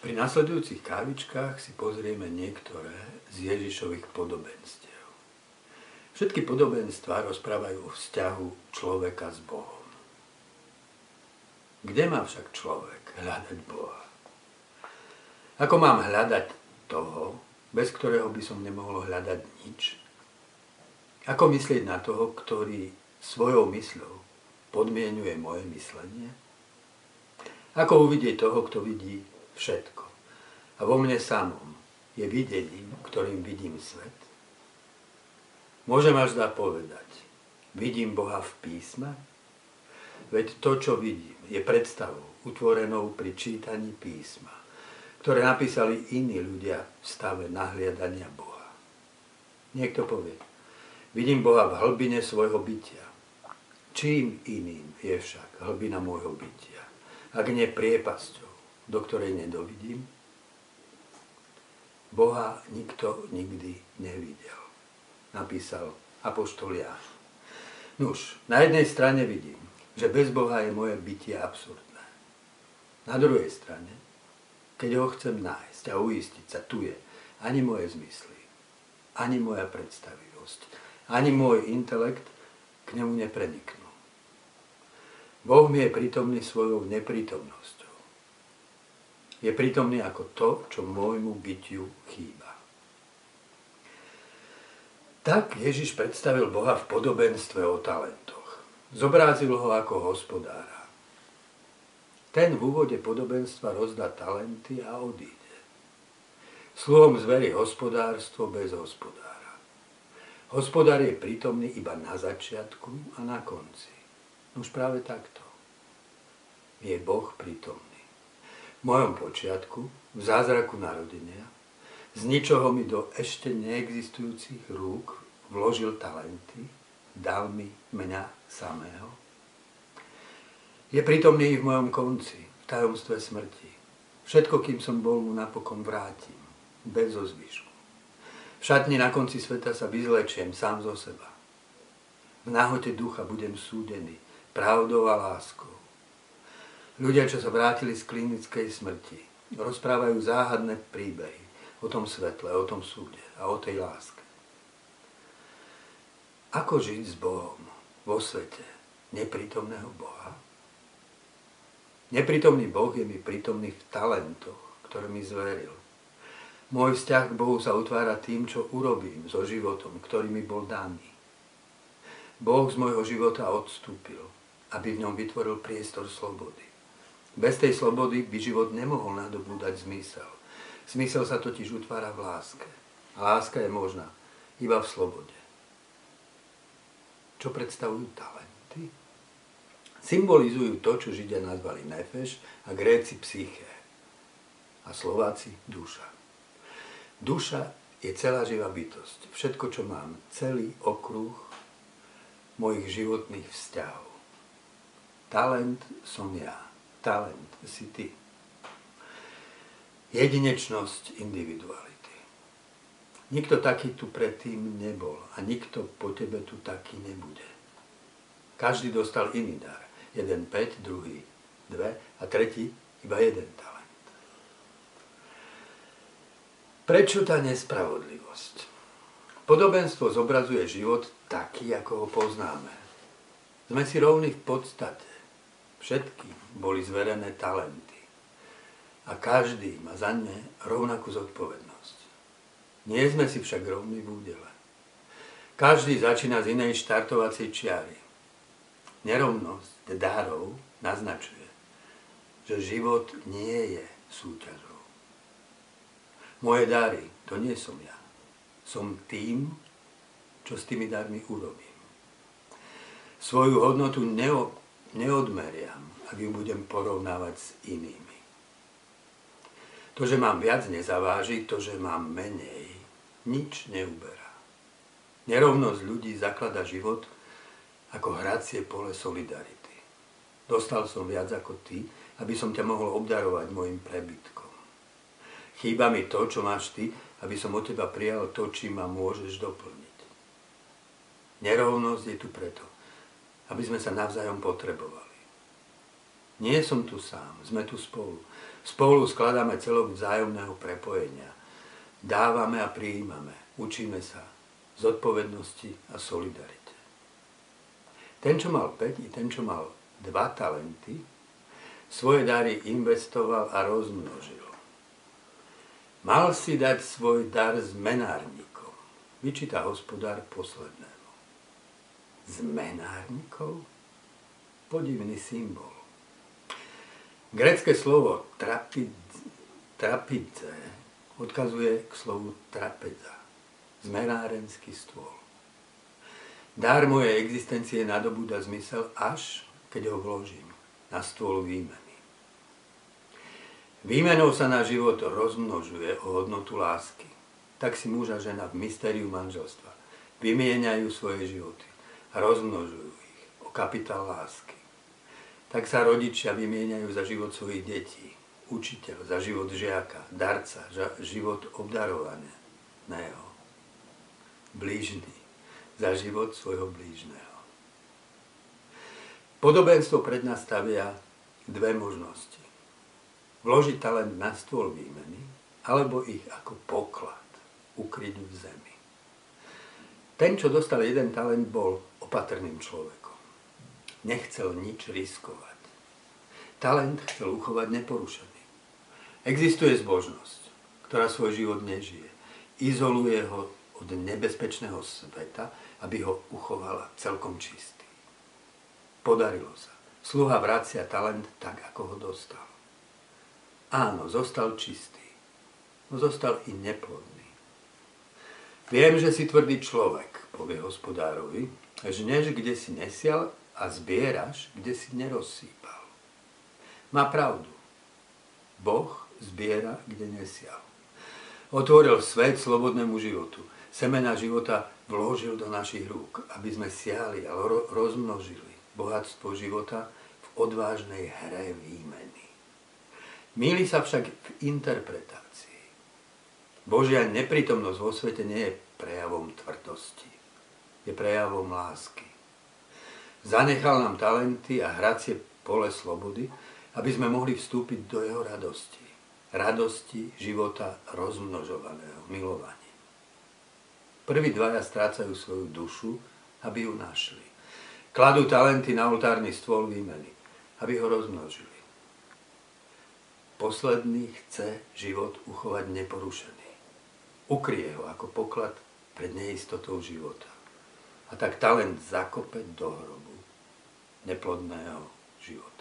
Pri nasledujúcich kávičkách si pozrieme niektoré z Ježišových podobenstiev. Všetky podobenstva rozprávajú o vzťahu človeka s Bohom. Kde má však človek hľadať Boha? Ako mám hľadať toho, bez ktorého by som nemohol hľadať nič? Ako myslieť na toho, ktorý svojou mysľou podmienuje moje myslenie? Ako uvidieť toho, kto vidí všetko. A vo mne samom je videním, ktorým vidím svet. Môžem až dá povedať, vidím Boha v písme? Veď to, čo vidím, je predstavou utvorenou pri čítaní písma, ktoré napísali iní ľudia v stave nahliadania Boha. Niekto povie, vidím Boha v hlbine svojho bytia. Čím iným je však hlbina môjho bytia, ak nie priepasťou, do ktorej nedovidím? Boha nikto nikdy nevidel, napísal apoštol Ján. Nuž, na jednej strane vidím, že bez Boha je moje bytie absurdné. Na druhej strane, keď ho chcem nájsť a uistiť sa, tu je ani moje zmysly, ani moja predstavivosť, ani môj intelekt k nemu nepreniknú. Boh mi je prítomný svojou neprítomnosťou je prítomný ako to, čo môjmu bytiu chýba. Tak Ježiš predstavil Boha v podobenstve o talentoch. Zobrazil ho ako hospodára. Ten v úvode podobenstva rozdá talenty a odíde. Sluhom zverí hospodárstvo bez hospodára. Hospodár je prítomný iba na začiatku a na konci. Už práve takto. Je Boh prítomný v mojom počiatku, v zázraku narodenia, z ničoho mi do ešte neexistujúcich rúk vložil talenty, dal mi mňa samého. Je prítomný i v mojom konci, v tajomstve smrti. Všetko, kým som bol, mu napokon vrátim, bez ozvyšku. V šatni na konci sveta sa vyzlečiem sám zo seba. V náhote ducha budem súdený, pravdou a láskou. Ľudia, čo sa vrátili z klinickej smrti, rozprávajú záhadné príbehy o tom svetle, o tom súde a o tej láske. Ako žiť s Bohom vo svete neprítomného Boha? Neprítomný Boh je mi prítomný v talentoch, ktoré mi zveril. Môj vzťah k Bohu sa utvára tým, čo urobím so životom, ktorý mi bol daný. Boh z môjho života odstúpil, aby v ňom vytvoril priestor slobody. Bez tej slobody by život nemohol nadobúdať zmysel. Zmysel sa totiž utvára v láske. A láska je možná iba v slobode. Čo predstavujú talenty? Symbolizujú to, čo Židia nazvali nefeš a Gréci psyché a Slováci duša. Duša je celá živá bytosť. Všetko, čo mám, celý okruh mojich životných vzťahov. Talent som ja talent si ty. Jedinečnosť individuality. Nikto taký tu predtým nebol a nikto po tebe tu taký nebude. Každý dostal iný dar. Jeden 5, druhý 2 a tretí iba jeden talent. Prečo tá nespravodlivosť? Podobenstvo zobrazuje život taký, ako ho poznáme. Sme si rovní v podstate. Všetkým boli zverené talenty. A každý má za ne rovnakú zodpovednosť. Nie sme si však rovní v údele. Každý začína z inej štartovacej čiary. Nerovnosť dárov naznačuje, že život nie je súťažou. Moje dary, to nie som ja. Som tým, čo s tými darmi urobím. Svoju hodnotu neo, neodmeriam, ak ju budem porovnávať s inými. To, že mám viac, nezaváži, to, že mám menej, nič neuberá. Nerovnosť ľudí zaklada život ako hracie pole solidarity. Dostal som viac ako ty, aby som ťa mohol obdarovať môjim prebytkom. Chýba mi to, čo máš ty, aby som od teba prijal to, čím ma môžeš doplniť. Nerovnosť je tu preto, aby sme sa navzájom potrebovali. Nie som tu sám, sme tu spolu. Spolu skladáme celok vzájomného prepojenia. Dávame a prijímame, učíme sa zodpovednosti a solidarite. Ten, čo mal 5 i ten, čo mal dva talenty, svoje dary investoval a rozmnožil. Mal si dať svoj dar zmenárnikom, vyčíta hospodár poslednému. Zmenárnikov? Podivný symbol. Grecké slovo trapidze odkazuje k slovu trapeza, zmenárenský stôl. Dar mojej existencie nadobúda zmysel až, keď ho vložím na stôl výmeny. Výmenou sa na život rozmnožuje o hodnotu lásky. Tak si muž a žena v mystériu manželstva vymieňajú svoje životy rozmnožujú ich o kapitál lásky. Tak sa rodičia vymieňajú za život svojich detí, učiteľ za život žiaka, darca za život obdarovaného, blížny za život svojho blížneho. Podobenstvo pred nás dve možnosti vložiť talent na stôl výmeny, alebo ich ako poklad ukryť v zemi. Ten, čo dostal jeden talent, bol opatrným človekom. Nechcel nič riskovať. Talent chcel uchovať neporušený. Existuje zbožnosť, ktorá svoj život nežije. Izoluje ho od nebezpečného sveta, aby ho uchovala celkom čistý. Podarilo sa. Sluha vracia talent tak, ako ho dostal. Áno, zostal čistý. No zostal i neplodný. Viem, že si tvrdý človek, povie hospodárovi, žneš, kde si nesial a zbieraš, kde si nerozsýpal. Má pravdu. Boh zbiera, kde nesial. Otvoril svet slobodnému životu. Semena života vložil do našich rúk, aby sme siali a rozmnožili bohatstvo života v odvážnej hre výmeny. Míli sa však v interpretácii. Božia neprítomnosť vo svete nie je prejavom tvrdosti, je prejavom lásky. Zanechal nám talenty a hracie pole slobody, aby sme mohli vstúpiť do jeho radosti. Radosti života rozmnožovaného, milovaní. Prví dvaja strácajú svoju dušu, aby ju našli. Kladú talenty na oltárny stôl výmeny, aby ho rozmnožili. Posledný chce život uchovať neporušený. Ukrie ho ako poklad pred neistotou života. A tak talent zakope do hrobu neplodného života.